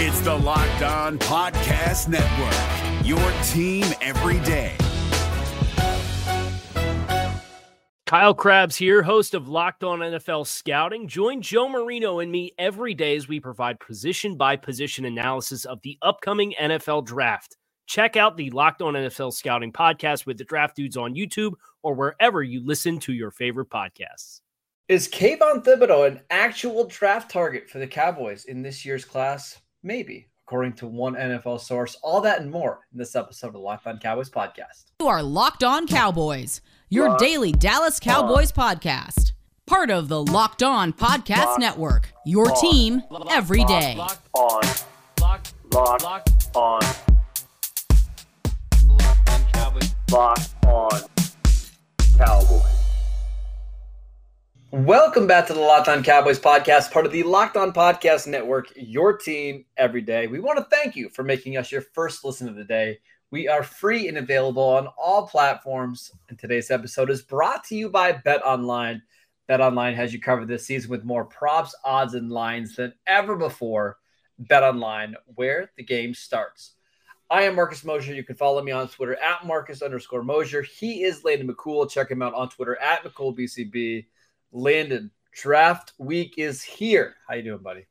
It's the Locked On Podcast Network, your team every day. Kyle Crabbs here, host of Locked On NFL Scouting. Join Joe Marino and me every day as we provide position by position analysis of the upcoming NFL draft. Check out the Locked On NFL Scouting podcast with the Draft Dudes on YouTube or wherever you listen to your favorite podcasts. Is Kayvon Thibodeaux an actual draft target for the Cowboys in this year's class? Maybe, according to one NFL source. All that and more in this episode of the Locked On Cowboys podcast. You are Locked On Cowboys, your Locked daily Dallas Cowboys on. podcast. Part of the Locked On Podcast Locked Network, your on. team every day. Locked on. Locked, Locked, Locked on. Locked on Cowboys. Locked on Cowboys. Welcome back to the Locked On Cowboys podcast, part of the Locked On Podcast Network, your team every day. We want to thank you for making us your first listen of the day. We are free and available on all platforms. And today's episode is brought to you by Bet Online. Bet Online has you covered this season with more props, odds, and lines than ever before. Bet Online, where the game starts. I am Marcus Mosher. You can follow me on Twitter at Marcus underscore Mosher. He is Landon McCool. Check him out on Twitter at McCoolBCB. Landon, draft week is here. How you doing, buddy?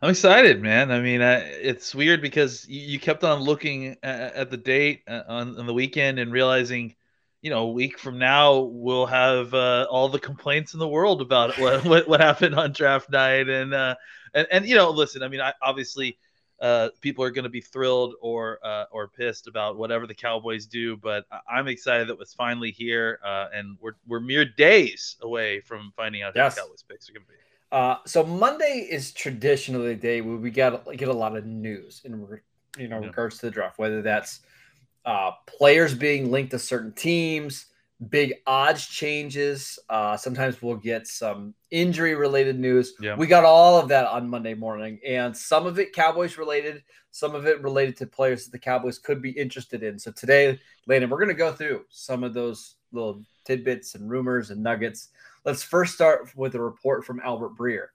I'm excited, man. I mean, uh, it's weird because you, you, kept on looking at, at the date uh, on, on, the weekend and realizing, you know, a week from now we'll have uh, all the complaints in the world about what, what, what happened on draft night, and uh, and and you know, listen, I mean, I obviously uh, people are going to be thrilled or uh, or pissed about whatever the Cowboys do. But I'm excited that it's finally here, uh, and we're we're mere days away from finding out yes. who the Cowboys picks are going to be. Uh, so Monday is traditionally the day where we get get a lot of news in you know yeah. regards to the draft, whether that's uh, players being linked to certain teams, big odds changes. Uh, sometimes we'll get some injury related news. Yeah. We got all of that on Monday morning, and some of it Cowboys related, some of it related to players that the Cowboys could be interested in. So today, Landon, we're going to go through some of those little tidbits and rumors and nuggets. Let's first start with a report from Albert Breer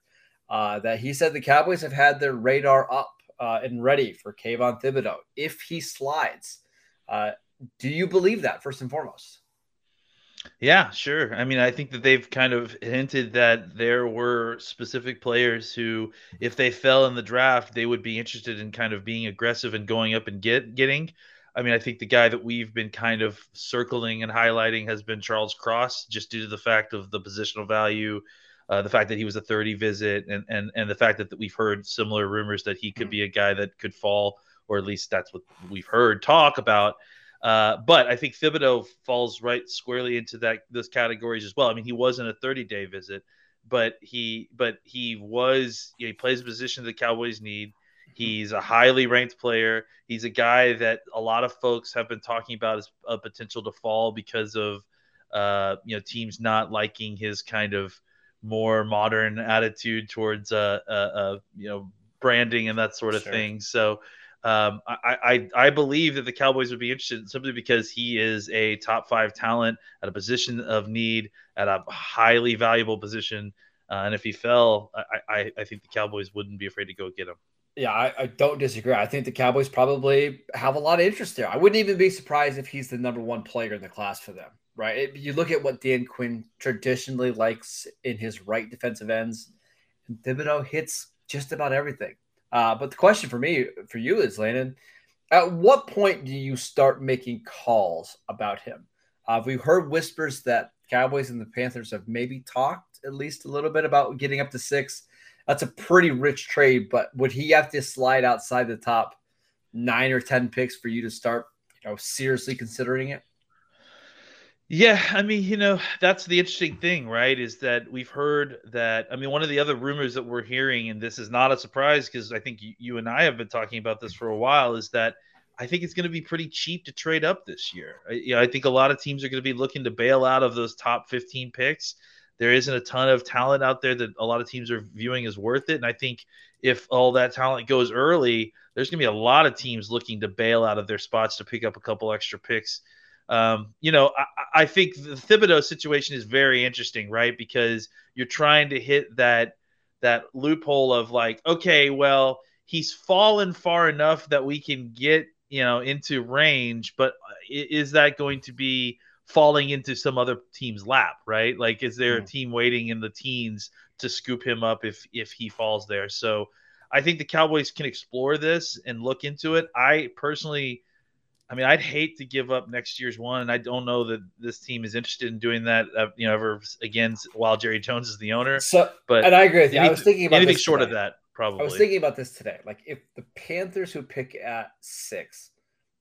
uh, that he said the Cowboys have had their radar up uh, and ready for Kayvon Thibodeaux if he slides. Uh, do you believe that, first and foremost? Yeah, sure. I mean, I think that they've kind of hinted that there were specific players who, if they fell in the draft, they would be interested in kind of being aggressive and going up and get getting. I mean, I think the guy that we've been kind of circling and highlighting has been Charles Cross, just due to the fact of the positional value, uh, the fact that he was a 30 visit, and and and the fact that, that we've heard similar rumors that he could mm. be a guy that could fall, or at least that's what we've heard talk about. Uh, but I think Thibodeaux falls right squarely into that those categories as well. I mean, he wasn't a 30 day visit, but he but he was you know, he plays a position the Cowboys need. He's a highly ranked player. He's a guy that a lot of folks have been talking about as a potential to fall because of uh, you know teams not liking his kind of more modern attitude towards uh, uh, uh you know branding and that sort of sure. thing. So um, I, I, I believe that the Cowboys would be interested simply because he is a top five talent at a position of need at a highly valuable position. Uh, and if he fell, I, I, I think the Cowboys wouldn't be afraid to go get him. Yeah, I, I, don't disagree. I think the Cowboys probably have a lot of interest there. I wouldn't even be surprised if he's the number one player in the class for them, right? It, you look at what Dan Quinn traditionally likes in his right defensive ends, and Thibodeaux hits just about everything. Uh, but the question for me, for you, is Landon, at what point do you start making calls about him? Uh, we've heard whispers that Cowboys and the Panthers have maybe talked at least a little bit about getting up to six. That's a pretty rich trade, but would he have to slide outside the top nine or ten picks for you to start, you know, seriously considering it? Yeah, I mean, you know, that's the interesting thing, right? Is that we've heard that. I mean, one of the other rumors that we're hearing, and this is not a surprise because I think you, you, and I have been talking about this for a while, is that I think it's going to be pretty cheap to trade up this year. I, you know, I think a lot of teams are going to be looking to bail out of those top 15 picks. There isn't a ton of talent out there that a lot of teams are viewing as worth it. And I think if all that talent goes early, there's going to be a lot of teams looking to bail out of their spots to pick up a couple extra picks um, you know, I, I, think the Thibodeaux situation is very interesting, right? Because you're trying to hit that that loophole of like, okay, well, he's fallen far enough that we can get you know into range, but uh, is that going to be falling into some other team's lap, right? Like, is there a hmm. team waiting in the teens to scoop him up if if he falls there? So, I think the Cowboys can explore this and look into it. I personally, I mean, I'd hate to give up next year's one, and I don't know that this team is interested in doing that. Uh, you know, ever again while Jerry Jones is the owner. So, but and I agree with you. I was thinking about anything short today. of that. Probably. I was thinking about this today. Like if the Panthers who pick at six,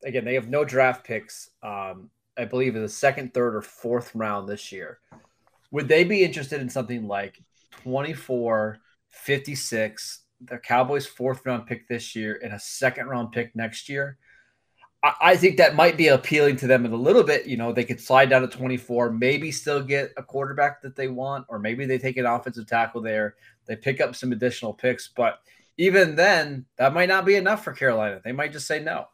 again, they have no draft picks. Um, I believe in the second, third, or fourth round this year. Would they be interested in something like 24, 56, the Cowboys' fourth round pick this year, and a second round pick next year? I, think that might be appealing to them in a little bit. You know, they could slide down to 24, maybe still get a quarterback that they want, or maybe they take an offensive tackle there. They pick up some additional picks, but even then, that might not be enough for Carolina. They might just say no.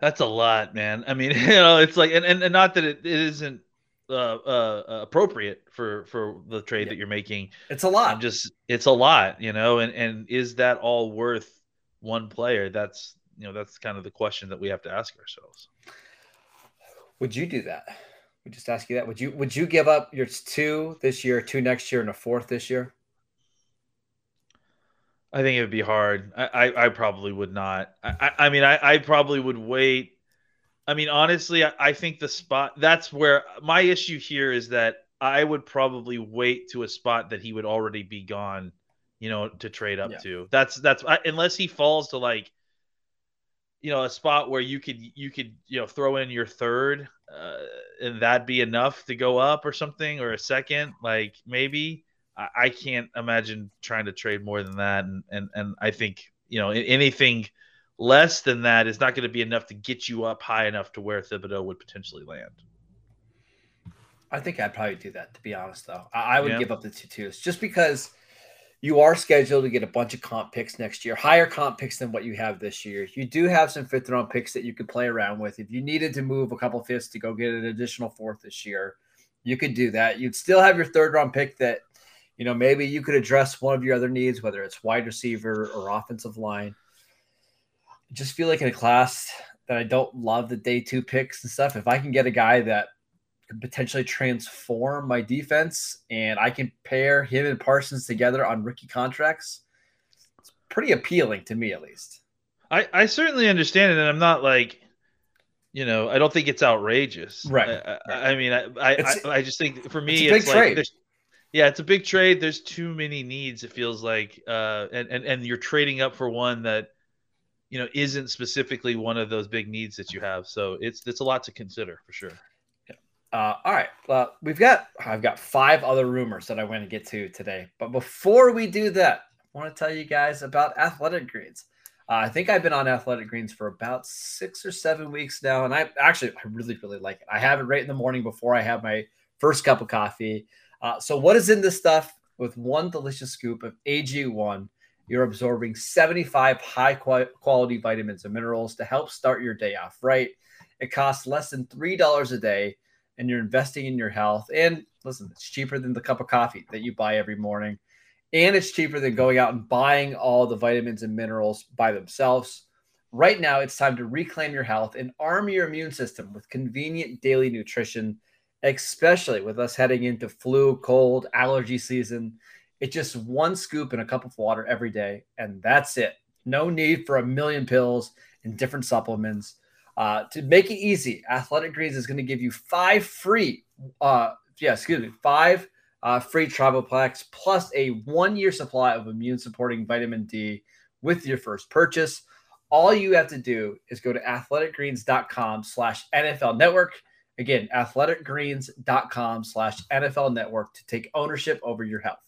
That's a lot, man. I mean, you know, it's like, and, and, and not that it, it isn't uh, uh, appropriate for for the trade yeah. that you're making. It's a lot. I'm just, it's a lot, you know. And and is that all worth one player? That's you know that's kind of the question that we have to ask ourselves. Would you do that? We just ask you that. Would you would you give up your two this year, two next year, and a fourth this year? I think it would be hard. I, I, I probably would not. I, I mean, I, I probably would wait. I mean, honestly, I, I think the spot that's where my issue here is that I would probably wait to a spot that he would already be gone, you know, to trade up yeah. to. That's that's unless he falls to like you know a spot where you could you could you know throw in your third uh, and that be enough to go up or something or a second like maybe I, I can't imagine trying to trade more than that and and, and i think you know anything less than that is not going to be enough to get you up high enough to where thibodeaux would potentially land. I think I'd probably do that to be honest though. I, I would yeah. give up the two twos just because you are scheduled to get a bunch of comp picks next year, higher comp picks than what you have this year. You do have some fifth round picks that you could play around with. If you needed to move a couple fifths to go get an additional fourth this year, you could do that. You'd still have your third round pick that, you know, maybe you could address one of your other needs, whether it's wide receiver or offensive line. I just feel like in a class that I don't love the day two picks and stuff. If I can get a guy that could potentially transform my defense, and I can pair him and Parsons together on rookie contracts. It's pretty appealing to me, at least. I, I certainly understand it, and I'm not like, you know, I don't think it's outrageous. Right. I, right. I mean, I I, I, I, just think for me, it's, it's like yeah, it's a big trade. There's too many needs. It feels like, uh, and and and you're trading up for one that, you know, isn't specifically one of those big needs that you have. So it's it's a lot to consider for sure. Uh, all right. Well, we've got I've got five other rumors that I want to get to today. But before we do that, I want to tell you guys about Athletic Greens. Uh, I think I've been on Athletic Greens for about six or seven weeks now, and I actually I really really like it. I have it right in the morning before I have my first cup of coffee. Uh, so what is in this stuff? With one delicious scoop of AG1, you're absorbing 75 high quality vitamins and minerals to help start your day off right. It costs less than three dollars a day and you're investing in your health. And listen, it's cheaper than the cup of coffee that you buy every morning. And it's cheaper than going out and buying all the vitamins and minerals by themselves. Right now, it's time to reclaim your health and arm your immune system with convenient daily nutrition, especially with us heading into flu, cold, allergy season. It's just one scoop in a cup of water every day, and that's it. No need for a million pills and different supplements. Uh, to make it easy, Athletic Greens is going to give you five free, uh, yeah, excuse me, five uh, free travel packs plus a one year supply of immune supporting vitamin D with your first purchase. All you have to do is go to athleticgreens.com slash NFL network. Again, athleticgreens.com slash NFL network to take ownership over your health.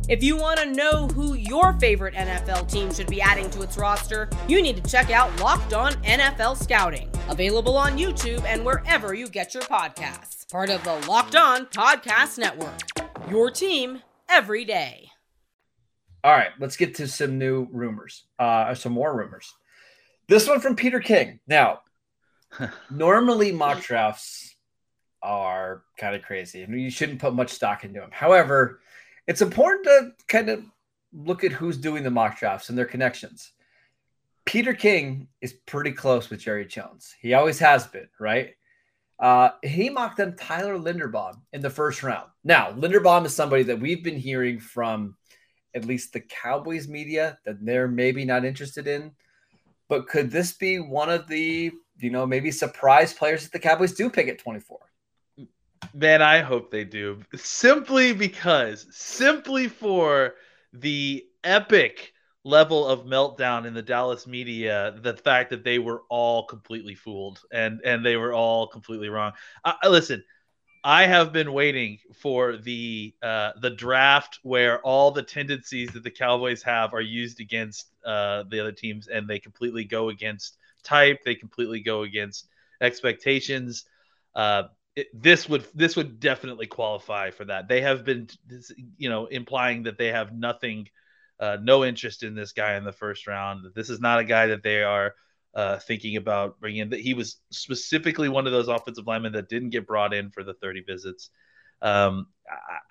If you want to know who your favorite NFL team should be adding to its roster, you need to check out Locked On NFL Scouting, Available on YouTube and wherever you get your podcasts. Part of the Locked On Podcast Network. Your team every day. All right, let's get to some new rumors, uh, some more rumors. This one from Peter King. Now, normally mock drafts are kind of crazy, and you shouldn't put much stock into them. However, it's important to kind of look at who's doing the mock drafts and their connections. Peter King is pretty close with Jerry Jones. He always has been, right? Uh, he mocked them Tyler Linderbaum in the first round. Now, Linderbaum is somebody that we've been hearing from at least the Cowboys media that they're maybe not interested in. But could this be one of the, you know, maybe surprise players that the Cowboys do pick at 24? Man, I hope they do. Simply because, simply for the epic level of meltdown in the Dallas media, the fact that they were all completely fooled and and they were all completely wrong. Listen, I have been waiting for the uh, the draft where all the tendencies that the Cowboys have are used against uh, the other teams, and they completely go against type. They completely go against expectations. Uh, this would this would definitely qualify for that. They have been, you know, implying that they have nothing, uh, no interest in this guy in the first round. That this is not a guy that they are uh, thinking about bringing in. That he was specifically one of those offensive linemen that didn't get brought in for the 30 visits. Um,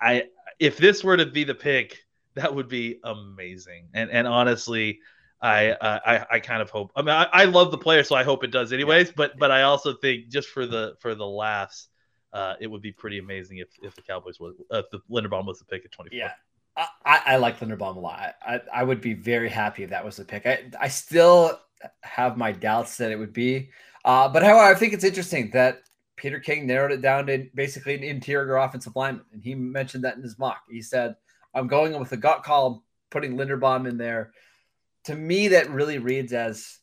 I, if this were to be the pick, that would be amazing. And and honestly, I I, I kind of hope. I mean, I, I love the player, so I hope it does anyways. But but I also think just for the for the laughs, uh, it would be pretty amazing if if the Cowboys was uh, if the Linderbaum was the pick at 24. Yeah. I, I like Linderbaum a lot. I, I would be very happy if that was the pick. I, I still have my doubts that it would be. Uh, but however, I think it's interesting that Peter King narrowed it down to basically an interior offensive lineman. And he mentioned that in his mock. He said, I'm going with a gut call, putting Linderbaum in there. To me, that really reads as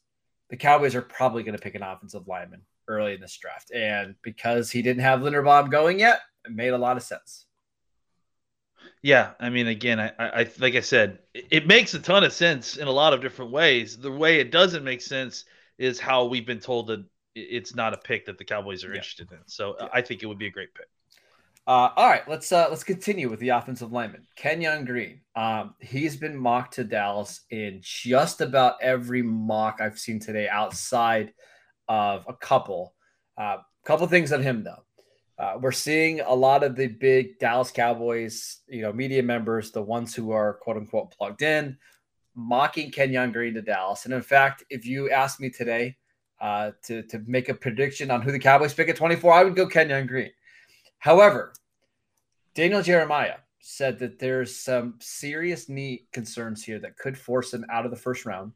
the Cowboys are probably going to pick an offensive lineman early in this draft. And because he didn't have Linderbaum going yet, it made a lot of sense. Yeah, I mean, again, I, I like I said, it makes a ton of sense in a lot of different ways. The way it doesn't make sense is how we've been told that it's not a pick that the Cowboys are yeah. interested in. So yeah. I think it would be a great pick. Uh, all right, let's uh, let's continue with the offensive lineman, Kenyon Green. Um, he's been mocked to Dallas in just about every mock I've seen today, outside of a couple. A uh, couple things on him though. Uh, we're seeing a lot of the big Dallas Cowboys, you know, media members, the ones who are quote unquote plugged in, mocking Kenyon Green to Dallas. And in fact, if you asked me today uh, to, to make a prediction on who the Cowboys pick at 24, I would go Kenyon Green. However, Daniel Jeremiah said that there's some serious knee concerns here that could force him out of the first round.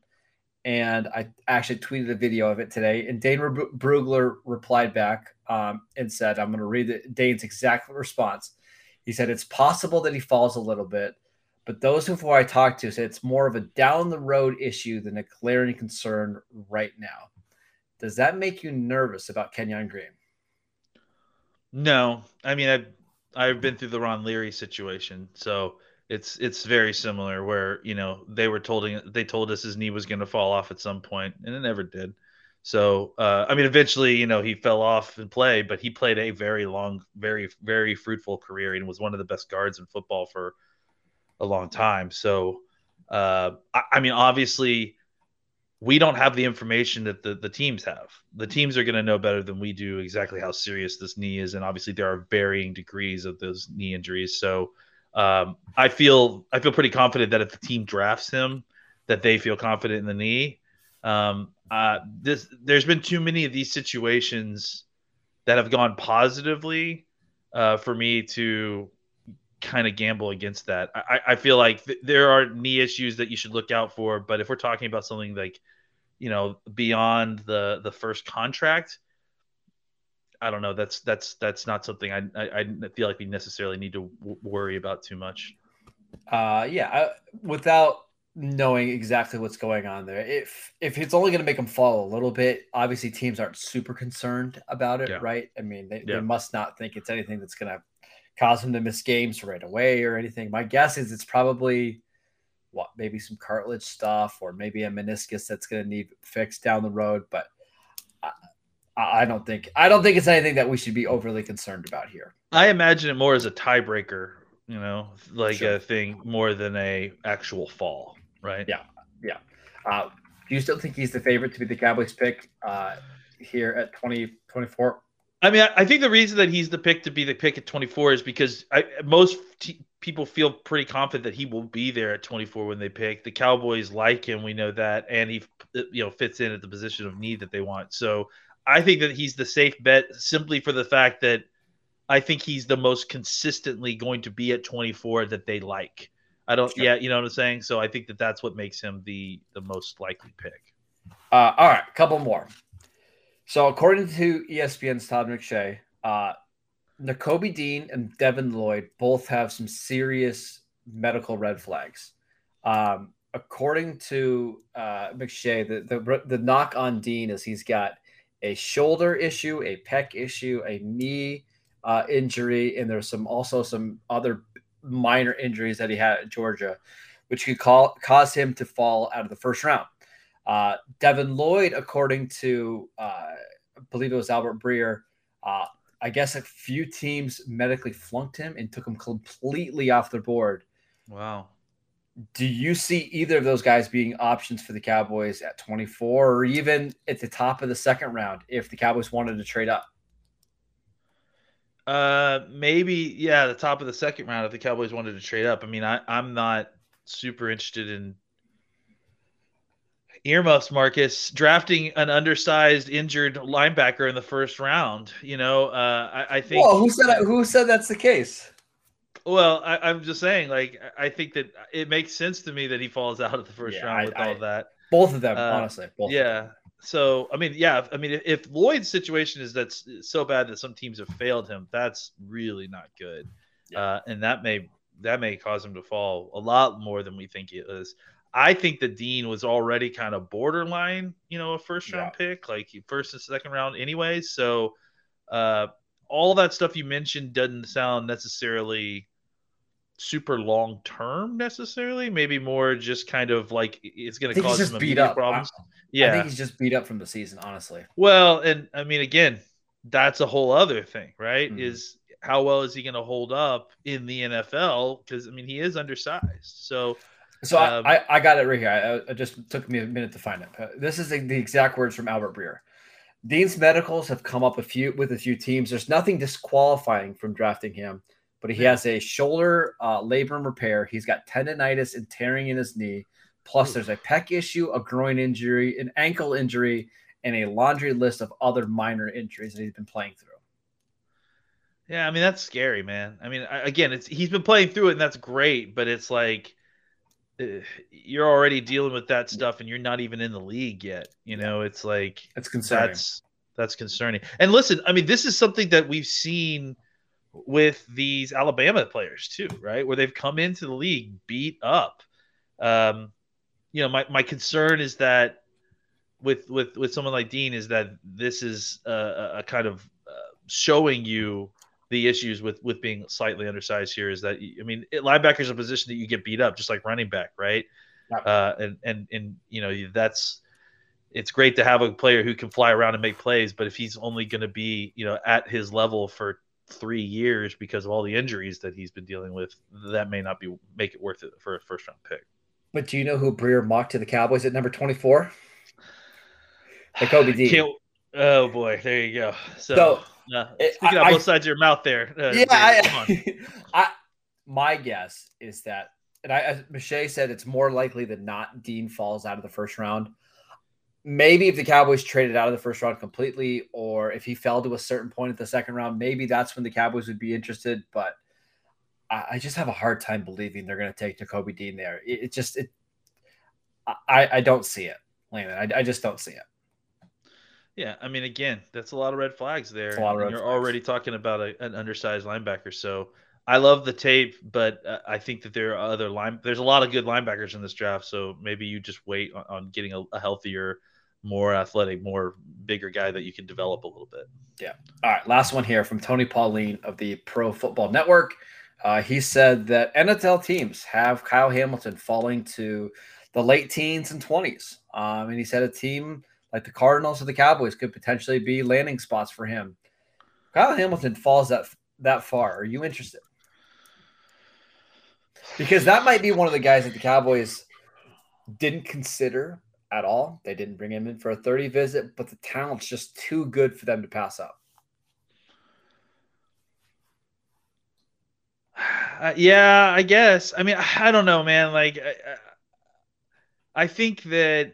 And I actually tweeted a video of it today. And Dane Brugler replied back um, and said, I'm going to read the, Dane's exact response. He said, It's possible that he falls a little bit, but those who I talked to said it's more of a down the road issue than a glaring concern right now. Does that make you nervous about Kenyon Green? No. I mean, I've, I've been through the Ron Leary situation. So it's it's very similar where you know they were told they told us his knee was going to fall off at some point and it never did so, uh, I mean, eventually, you know, he fell off and play, but he played a very long, very, very fruitful career and was one of the best guards in football for a long time. So, uh, I, I, mean, obviously, we don't have the information that the, the teams have. The teams are going to know better than we do exactly how serious this knee is, and obviously, there are varying degrees of those knee injuries. So, um, I feel I feel pretty confident that if the team drafts him, that they feel confident in the knee. Um, uh, this there's been too many of these situations that have gone positively uh, for me to kind of gamble against that. I, I feel like th- there are knee issues that you should look out for, but if we're talking about something like, you know, beyond the the first contract, I don't know. That's that's that's not something I I, I feel like we necessarily need to w- worry about too much. Uh, yeah, I, without knowing exactly what's going on there. If if it's only going to make them fall a little bit, obviously teams aren't super concerned about it, yeah. right? I mean, they, yeah. they must not think it's anything that's going to cause them to miss games right away or anything. My guess is it's probably what maybe some cartilage stuff or maybe a meniscus that's going to need fixed down the road, but. I, don't think I don't think it's anything that we should be overly concerned about here. I imagine it more as a tiebreaker, you know, like Sure. a thing more than a actual fall, right? Yeah. Yeah. Uh, do you still think he's the favorite to be the Cowboys pick uh, here at twenty twenty four? I mean, I, I think the reason that he's the pick to be the pick at 24 is because I, most t- people feel pretty confident that he will be there at 24 when they pick. The Cowboys like him, we know that, and he you know fits in at the position of need that they want. So I think that he's the safe bet simply for the fact that I think he's the most consistently going to be at 24 that they like. I don't, Sure. yeah, you know what I'm saying. So I think that that's what makes him the the most likely pick. Uh, all right, a couple more. So, according to ESPN's Todd McShay, uh, Nakobe Dean and Devin Lloyd both have some serious medical red flags. Um, according to uh, McShay, the, the the knock on Dean is he's got a shoulder issue, a pec issue, a knee uh, injury, and there's some also some other minor injuries that he had at Georgia, which could call, cause him to fall out of the first round. Uh, Devin Lloyd, according to uh, I believe it was Albert Breer, uh, I guess a few teams medically flunked him and took him completely off the board. Wow. Do you see either of those guys being options for the Cowboys at 24 or even at the top of the second round if the Cowboys wanted to trade up? Uh, maybe yeah, the top of the second round if the Cowboys wanted to trade up. I mean, I I'm not super interested in earmuffs, Marcus, drafting an undersized, injured linebacker in the first round. You know, uh, I, I think. Whoa, who said who said that's the case? Well, I, I'm just saying, like, I I think that it makes sense to me that he falls out of the first Yeah, round I- with I- all that. Both of them, Uh, honestly. Both. Yeah. So I mean, yeah. I mean, if, if Lloyd's situation is that's so bad that some teams have failed him, that's really not good, uh, and that may that may cause him to fall a lot more than we think it is. I think that Dean was already kind of borderline, you know, a first round pick, like first and second round, anyway. So uh, all that stuff you mentioned doesn't sound necessarily super long term necessarily. Maybe more just kind of like it's going to cause just some beat up. problems. I, yeah, I think he's just beat up from the season, honestly. well, and I mean, again, that's a whole other thing, right? Mhm. Is how well is he going to hold up in the NFL? Because I mean, he is undersized. So So Um, I, I, I got it right here. I, it just took me a minute to find it. Uh, This is the, the exact words from Albert Breer. Dean's medicals have come up a few with a few teams. There's nothing disqualifying from drafting him, but he has a shoulder uh, labrum repair. He's got tendonitis and tearing in his knee. Plus, there's a pec issue, a groin injury, an ankle injury, and a laundry list of other minor injuries that he's been playing through. yeah, I mean, that's scary, man. I mean, I, again, it's he's been playing through it, and that's great. But it's like uh, you're already dealing with that stuff, and you're not even in the league yet. You know, it's like It's concerning. that's that's concerning. And listen, I mean, this is something that we've seen with these Alabama players too, right? Where they've come into the league beat up. Um, you know, my, my concern is that with with with someone like Dean is that this is a, a- kind of uh, showing you the issues with with being slightly undersized here is that I mean it, linebacker is a position that you get beat up just like running back, right? Yep. Uh, and and and you know that's it's great to have a player who can fly around and make plays, but if he's only going to be you know at his level for three years because of all the injuries that he's been dealing with, that may not be make it worth it for a first round pick. But do you know who Breer mocked to the Cowboys at number 24? Nakobe. Can't- oh boy, there you go. So, So, uh, speaking I- on I- both sides of your mouth there. Uh, yeah. I, I, my guess is that, and I, as McShay said, it's more likely than not Dean falls out of the first round. Maybe if the Cowboys traded out of the first round completely, or if he fell to a certain point at the second round, maybe that's when the Cowboys would be interested. But I, I just have a hard time believing they're going to take Nakobe Dean there. It, it just, it, I, I don't see it, Landon. I, I just don't see it. Yeah, I mean, again, that's a lot of red flags there. A lot of red you're flags. already talking about a, an undersized linebacker. So I love the tape, but uh, I think that there are other line. There's a lot of good linebackers in this draft. So maybe you just wait on, on getting a, a healthier, more athletic, more bigger guy that you can develop a little bit. Yeah. All right, last one here from Tony Pauline of the Pro Football Network. Uh, he said that NFL teams have Kyle Hamilton falling to the late teens and 20s. Um, and he said a team like the Cardinals or the Cowboys could potentially be landing spots for him. Kyle Hamilton falls that that far. Are you interested? Because that might be one of the guys that the Cowboys didn't consider at all. They didn't bring him in for a 30 visit, but the talent's just too good for them to pass up. Uh, yeah, I guess. I mean, I don't know, man. Like, I, I think that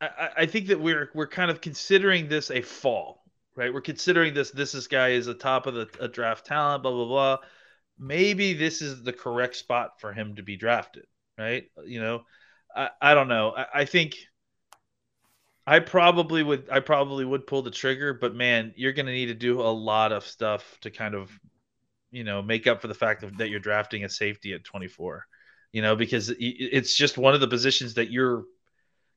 I, I, think that we're we're kind of considering this a fall, right? We're considering this. This is guy is a top of the draft talent, blah blah blah. Maybe this is the correct spot for him to be drafted, right? You know, I, I don't know. I, I think I probably would I probably would pull the trigger, but man, you're going to need to do a lot of stuff to kind of you know make up for the fact that you're drafting a safety at 24 you know because it's just one of the positions that you're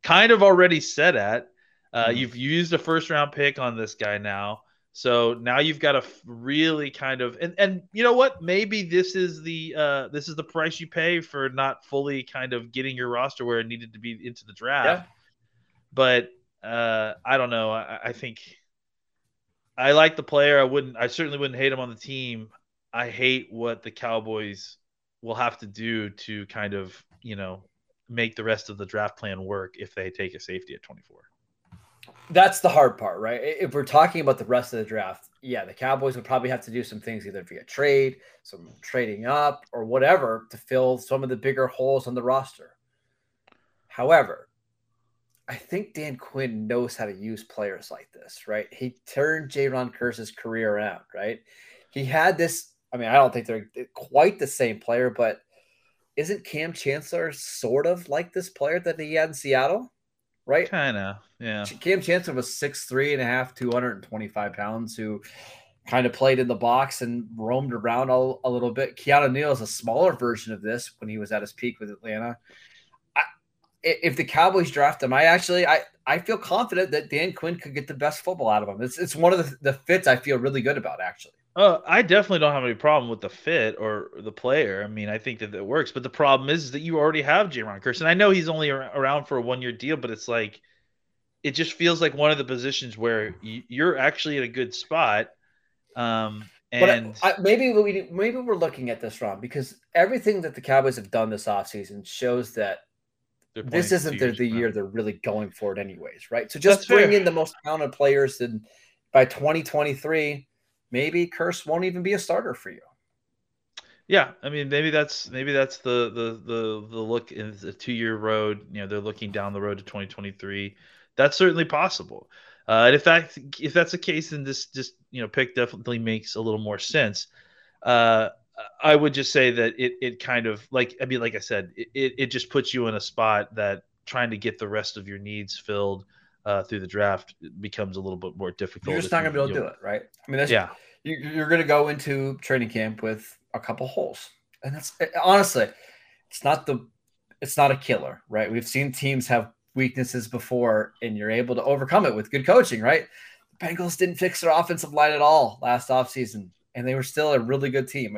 kind of already set at uh, mm-hmm. you've used a first round pick on this guy now so now you've got to really kind of and, and you know what maybe this is the uh, this is the price you pay for not fully kind of getting your roster where it needed to be into the draft yeah. but uh, i don't know I, I think I like the player. I wouldn't. I certainly wouldn't hate him on the team. I hate what the Cowboys will have to do to kind of, you know, make the rest of the draft plan work if they take a safety at 24. That's the hard part, right? If we're talking about the rest of the draft, yeah, the Cowboys would probably have to do some things either via trade, some trading up, or whatever to fill some of the bigger holes on the roster. However, I think Dan Quinn knows how to use players like this, right? He turned Jayron Kearse's career around, right? He had this I mean, I don't think they're quite the same player, but isn't Kam Chancellor sort of like this player that he had in Seattle? Right? Kind of, yeah. Kam Chancellor was six three and a half, 225 pounds, who kind of played in the box and roamed around a, a little bit. Keanu Neal is a smaller version of this when he was at his peak with Atlanta. I, if the Cowboys draft him, I actually I, I feel confident that Dan Quinn could get the best football out of him. It's, it's one of the, the fits I feel really good about, actually. Uh, I definitely don't have any problem with the fit or the player. I mean, I think that it works, but the problem is, is that you already have Jayron Kearse. And I know he's only around for a one year deal, but it's like it just feels like one of the positions where you're actually at a good spot. Um, and but I, I, maybe we maybe we're looking at this wrong because everything that the Cowboys have done this offseason shows that this isn't the, the year they're really going for it anyways, right? So just That's bring fair. in the most talented players and by 2023 maybe Kearse won't even be a starter for you. Yeah, I mean maybe that's maybe that's the the the the look in the two year road. You know, they're looking down the road to 2023. That's certainly possible. Uh, and if that if that's the case, then this just you know pick definitely makes a little more sense. Uh, I would just say that it it kind of like I mean like I said it it just puts you in a spot that trying to get the rest of your needs filled uh, through the draft becomes a little bit more difficult. You're just not going to be able to do it, right? I mean, that's, yeah, you, are going to go into training camp with a couple holes, and that's eh, honestly, it's not the, it's not a killer, right? We've seen teams have weaknesses before, and you're able to overcome it with good coaching, right? The Bengals didn't fix their offensive line at all last offseason, and they were still a really good team.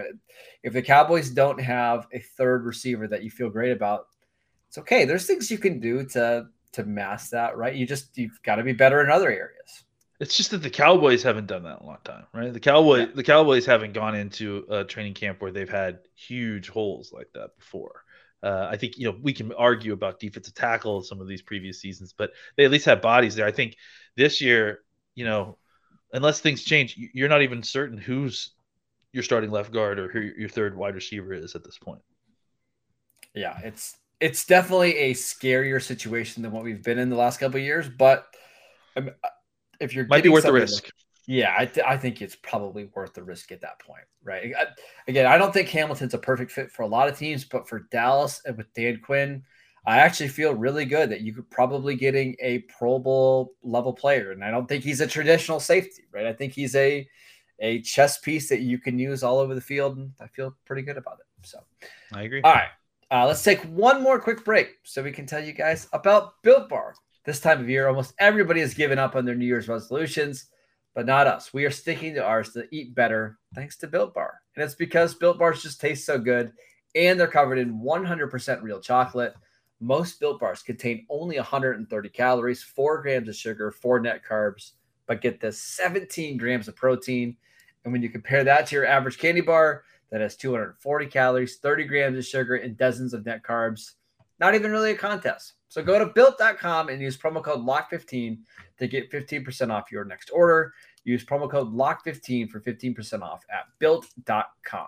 If the Cowboys don't have a third receiver that you feel great about, it's okay. There's things you can do to to mask that, right? You just you've got to be better in other areas. It's just that the Cowboys haven't done that in a long time, right? The Cowboy yeah. the Cowboys haven't gone into a training camp where they've had huge holes like that before. Uh, I think you know we can argue about defensive tackle some of these previous seasons, but they at least have bodies there. I think this year, you know, unless things change, you're not even certain who's your starting left guard or who your third wide receiver is at this point. Yeah, it's it's definitely a scarier situation than what we've been in the last couple years. But um, if you're might be worth the risk. Yeah, I, th- I think it's probably worth the risk at that point, right? I, again, I don't think Hamilton's a perfect fit for a lot of teams, but for Dallas and with Dan Quinn, I actually feel really good that you could probably getting a Pro Bowl level player, and I don't think he's a traditional safety, right? I think he's a a chess piece that you can use all over the field, and I feel pretty good about it. So, I agree. All right, uh, let's take one more quick break so we can tell you guys about Built Bar. This time of year, almost everybody has given up on their New Year's resolutions, but not us. We are sticking to ours to eat better thanks to Built Bar. And it's because Built Bars just taste so good and they're covered in 100% real chocolate. Most built bars contain only 130 calories, four grams of sugar, four net carbs, but get this 17 grams of protein. And when you compare that to your average candy bar that has 240 calories, 30 grams of sugar, and dozens of net carbs, not even really a contest. So go to built.com and use promo code LOCK15 to get 15% off your next order. Use promo code LOCK15 for 15% off at built.com.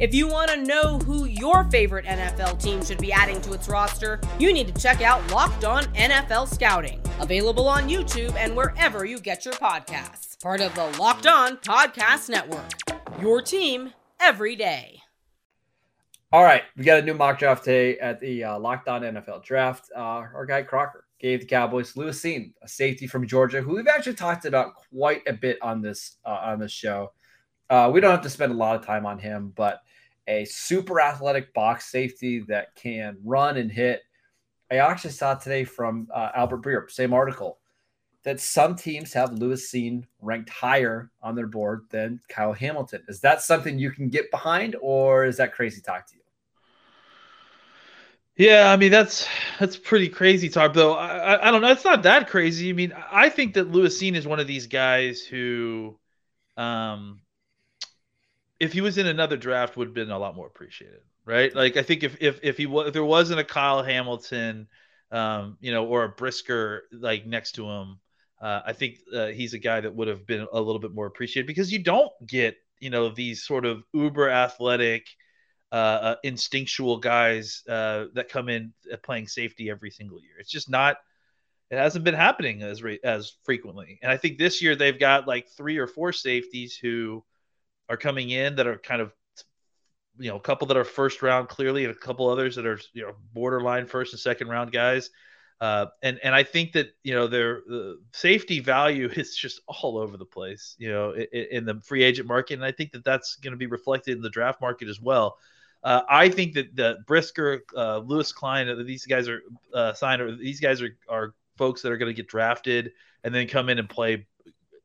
If you want to know who your favorite NFL team should be adding to its roster, you need to check out Locked On NFL Scouting, available on YouTube and wherever you get your podcasts. Part of the Locked On Podcast Network. Your team every day. All right, we got a new mock draft today at the uh, Locked On NFL Draft. Uh, our guy Crocker gave the Cowboys Lewis Cine, a safety from Georgia, who we've actually talked about quite a bit on this uh, on this show. Uh, we don't have to spend a lot of time on him, but a super athletic box safety that can run and hit. I actually saw today from uh, Albert Breer, same article, that some teams have Lewis Cine ranked higher on their board than Kyle Hamilton. Is that something you can get behind, or is that crazy talk to you? Yeah, I mean that's that's pretty crazy talk, though. I, I, I don't know. It's not that crazy. I mean, I think that Lewis Cine is one of these guys who, um, if he was in another draft, would have been a lot more appreciated, right? Like I think if if if he was if there wasn't a Kyle Hamilton, um, you know, or a Brisker like next to him, uh, I think uh, he's a guy that would have been a little bit more appreciated because you don't get you know these sort of uber athletic uh, uh, instinctual guys uh, that come in uh, playing safety every single year. It's just not. It hasn't been happening as re- as frequently, and I think this year they've got like three or four safeties who are coming in that are kind of, you know, a couple that are first round clearly, and a couple others that are you know borderline first and second round guys. Uh, and and I think that you know their the safety value is just all over the place, you know, in, in the free agent market, and I think that that's going to be reflected in the draft market as well. Uh, I think that the Brisker, uh, Lewis Cine, uh, these guys are uh, signed. Or these guys are are folks that are going to get drafted and then come in and play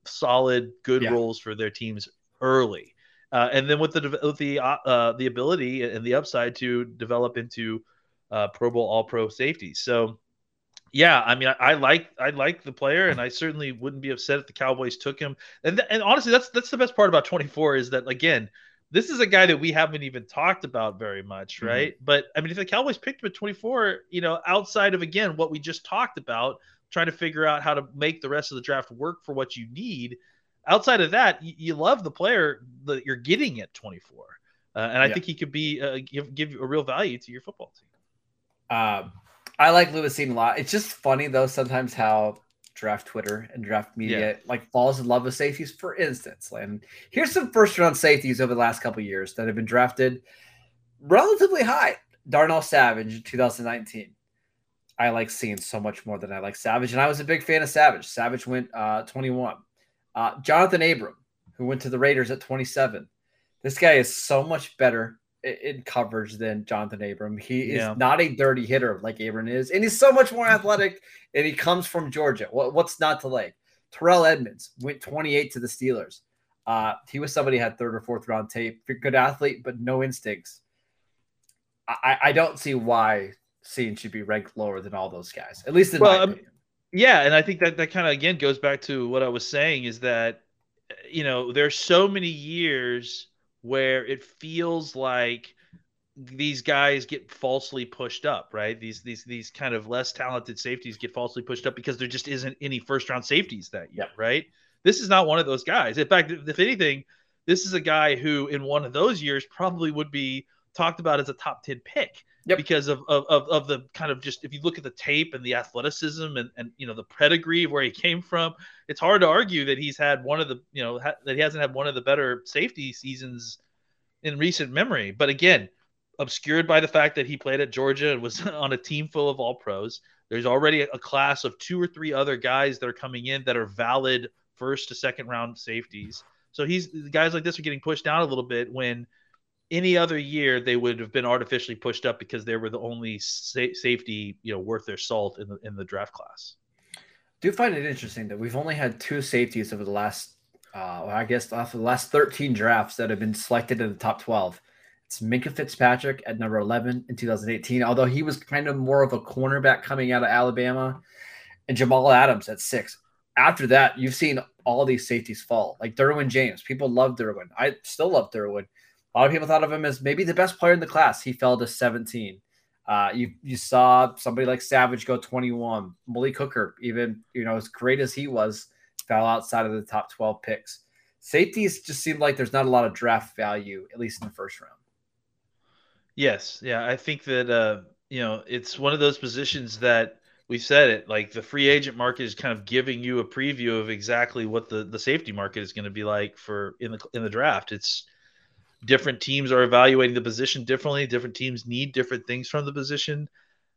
solid, good yeah. roles for their teams early, uh, and then with the with the uh, the ability and the upside to develop into Pro Bowl All Pro safety. So. Yeah, I mean, I, I, like I like the player, and I certainly wouldn't be upset if the Cowboys took him. And th- and honestly, that's that's the best part about 24 is that again, this is a guy that we haven't even talked about very much, mm-hmm. right? Mm-hmm. But I mean, if the Cowboys picked him at 24, you know, outside of again what we just talked about, trying to figure out how to make the rest of the draft work for what you need, outside of that, you, you love the player that you're getting at 24, uh, and I yeah. think he could be uh, give give a real value to your football team. Um, I like Lewis Cine a lot. It's just funny though sometimes how draft Twitter and draft media yeah. like falls in love with safeties. For instance, and here's some first round safeties over the last couple years that have been drafted relatively high. Darnell Savage in 2019. I like Cine so much more than I like Savage, and I was a big fan of Savage. Savage went uh, 21. Uh, Johnathan Abram, who went to the Raiders at 27. This guy is so much better in coverage than Johnathan Abram. He yeah. is not a dirty hitter like Abram is, and he's so much more athletic. And he comes from Georgia. What, what's not to like? Terrell Edmunds went 28 to the Steelers. Uh, he was somebody had third or fourth round tape. Good athlete, but no instincts. I, I don't see why Cine should be ranked lower than all those guys, at least in well, my um, opinion. Yeah, and I think that that kind of again goes back to what I was saying is that you know there's so many years where it feels like these guys get falsely pushed up, right? These these these kind of less talented safeties get falsely pushed up because there just isn't any first round safeties that year, right? This is not one of those guys. In fact, if anything, this is a guy who in one of those years probably would be talked about as a top 10 pick yep. because of, of, of, of, the kind of just if you look at the tape and the athleticism and, and you know the pedigree of where he came from it's hard to argue that he's had one of the you know ha- that he hasn't had one of the better safety seasons in recent memory but again obscured by the fact that he played at Georgia and was on a team full of all pros there's already a class of two or three other guys that are coming in that are valid first to second round safeties. So he's guys like this are getting pushed down a little bit when any other year they would have been artificially pushed up because they were the only sa- safety you know worth their salt in the in the draft class. Do find it interesting that we've only had two safeties over the last, uh, I guess, after the last 13 drafts that have been selected in the top 12. It's Minkah Fitzpatrick at number 11 in 2018, although he was kind of more of a cornerback coming out of Alabama, and Jamal Adams at six. After that, you've seen all these safeties fall, like Derwin James. People love Derwin. I still love Derwin. A lot of people thought of him as maybe the best player in the class. He fell to 17. Uh, you you saw somebody like Savage go 21. Malik Hooker, even you know as great as he was, fell outside of the top 12 picks. Safeties just seemed like there's not a lot of draft value, at least in the first round. Yes, yeah, I think that uh, you know it's one of those positions that we said it like the free agent market is kind of giving you a preview of exactly what the the safety market is going to be like for in the in the draft. It's different teams are evaluating the position differently. Different teams need different things from the position.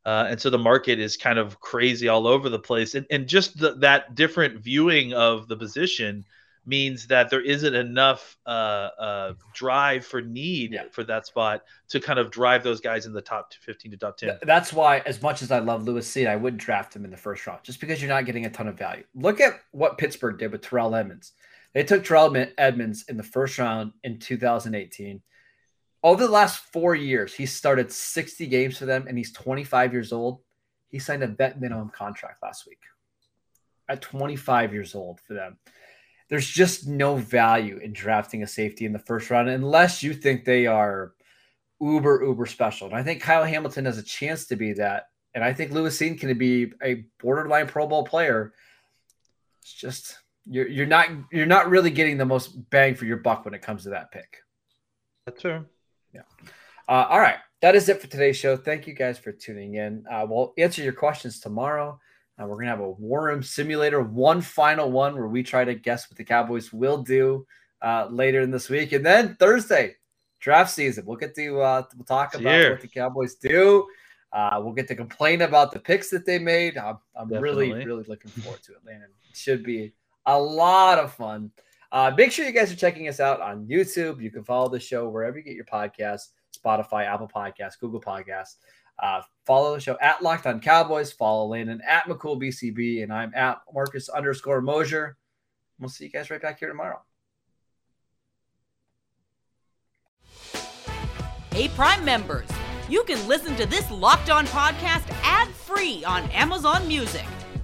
Uh, and so the market is kind of crazy all over the place. And, and just the, that different viewing of the position means that there isn't enough uh, uh, drive for need yeah. for that spot to kind of drive those guys in the top 15 to top 10. That's why, as much as I love Lewis Cine, I wouldn't draft him in the first round just because you're not getting a ton of value. Look at what Pittsburgh did with Terrell Edmunds. They took Terrell Edmunds in the first round in 2018. Over the last four years, he started 60 games for them and he's 25 years old. He signed a vet minimum contract last week at 25 years old for them. There's just no value in drafting a safety in the first round unless you think they are uber, uber special. And I think Kyle Hamilton has a chance to be that. And I think Lewis Cine can be a borderline Pro Bowl player. It's just you're you're not you're not really getting the most bang for your buck when it comes to that pick. That's true. Yeah. Uh, all right. That is it for today's show. Thank you guys for tuning in. Uh, we'll answer your questions tomorrow. Uh, we're gonna have a war room simulator, one final one where we try to guess what the Cowboys will do uh, later in this week, and then Thursday, draft season. We'll get to uh, we'll talk about Here. what the Cowboys do. Uh, we'll get to complain about the picks that they made. I'm, I'm really really looking forward to it, Landon. It should be a lot of fun. Uh, make sure you guys are checking us out on YouTube. You can follow the show wherever you get your podcasts Spotify, Apple Podcasts, Google Podcasts. Uh, follow the show at Locked On Cowboys. Follow Landon at McCool BCB, and I'm at Marcus underscore Mosher. We'll see you guys right back here tomorrow. Hey, Prime members, you can listen to this Locked On podcast ad free on Amazon Music.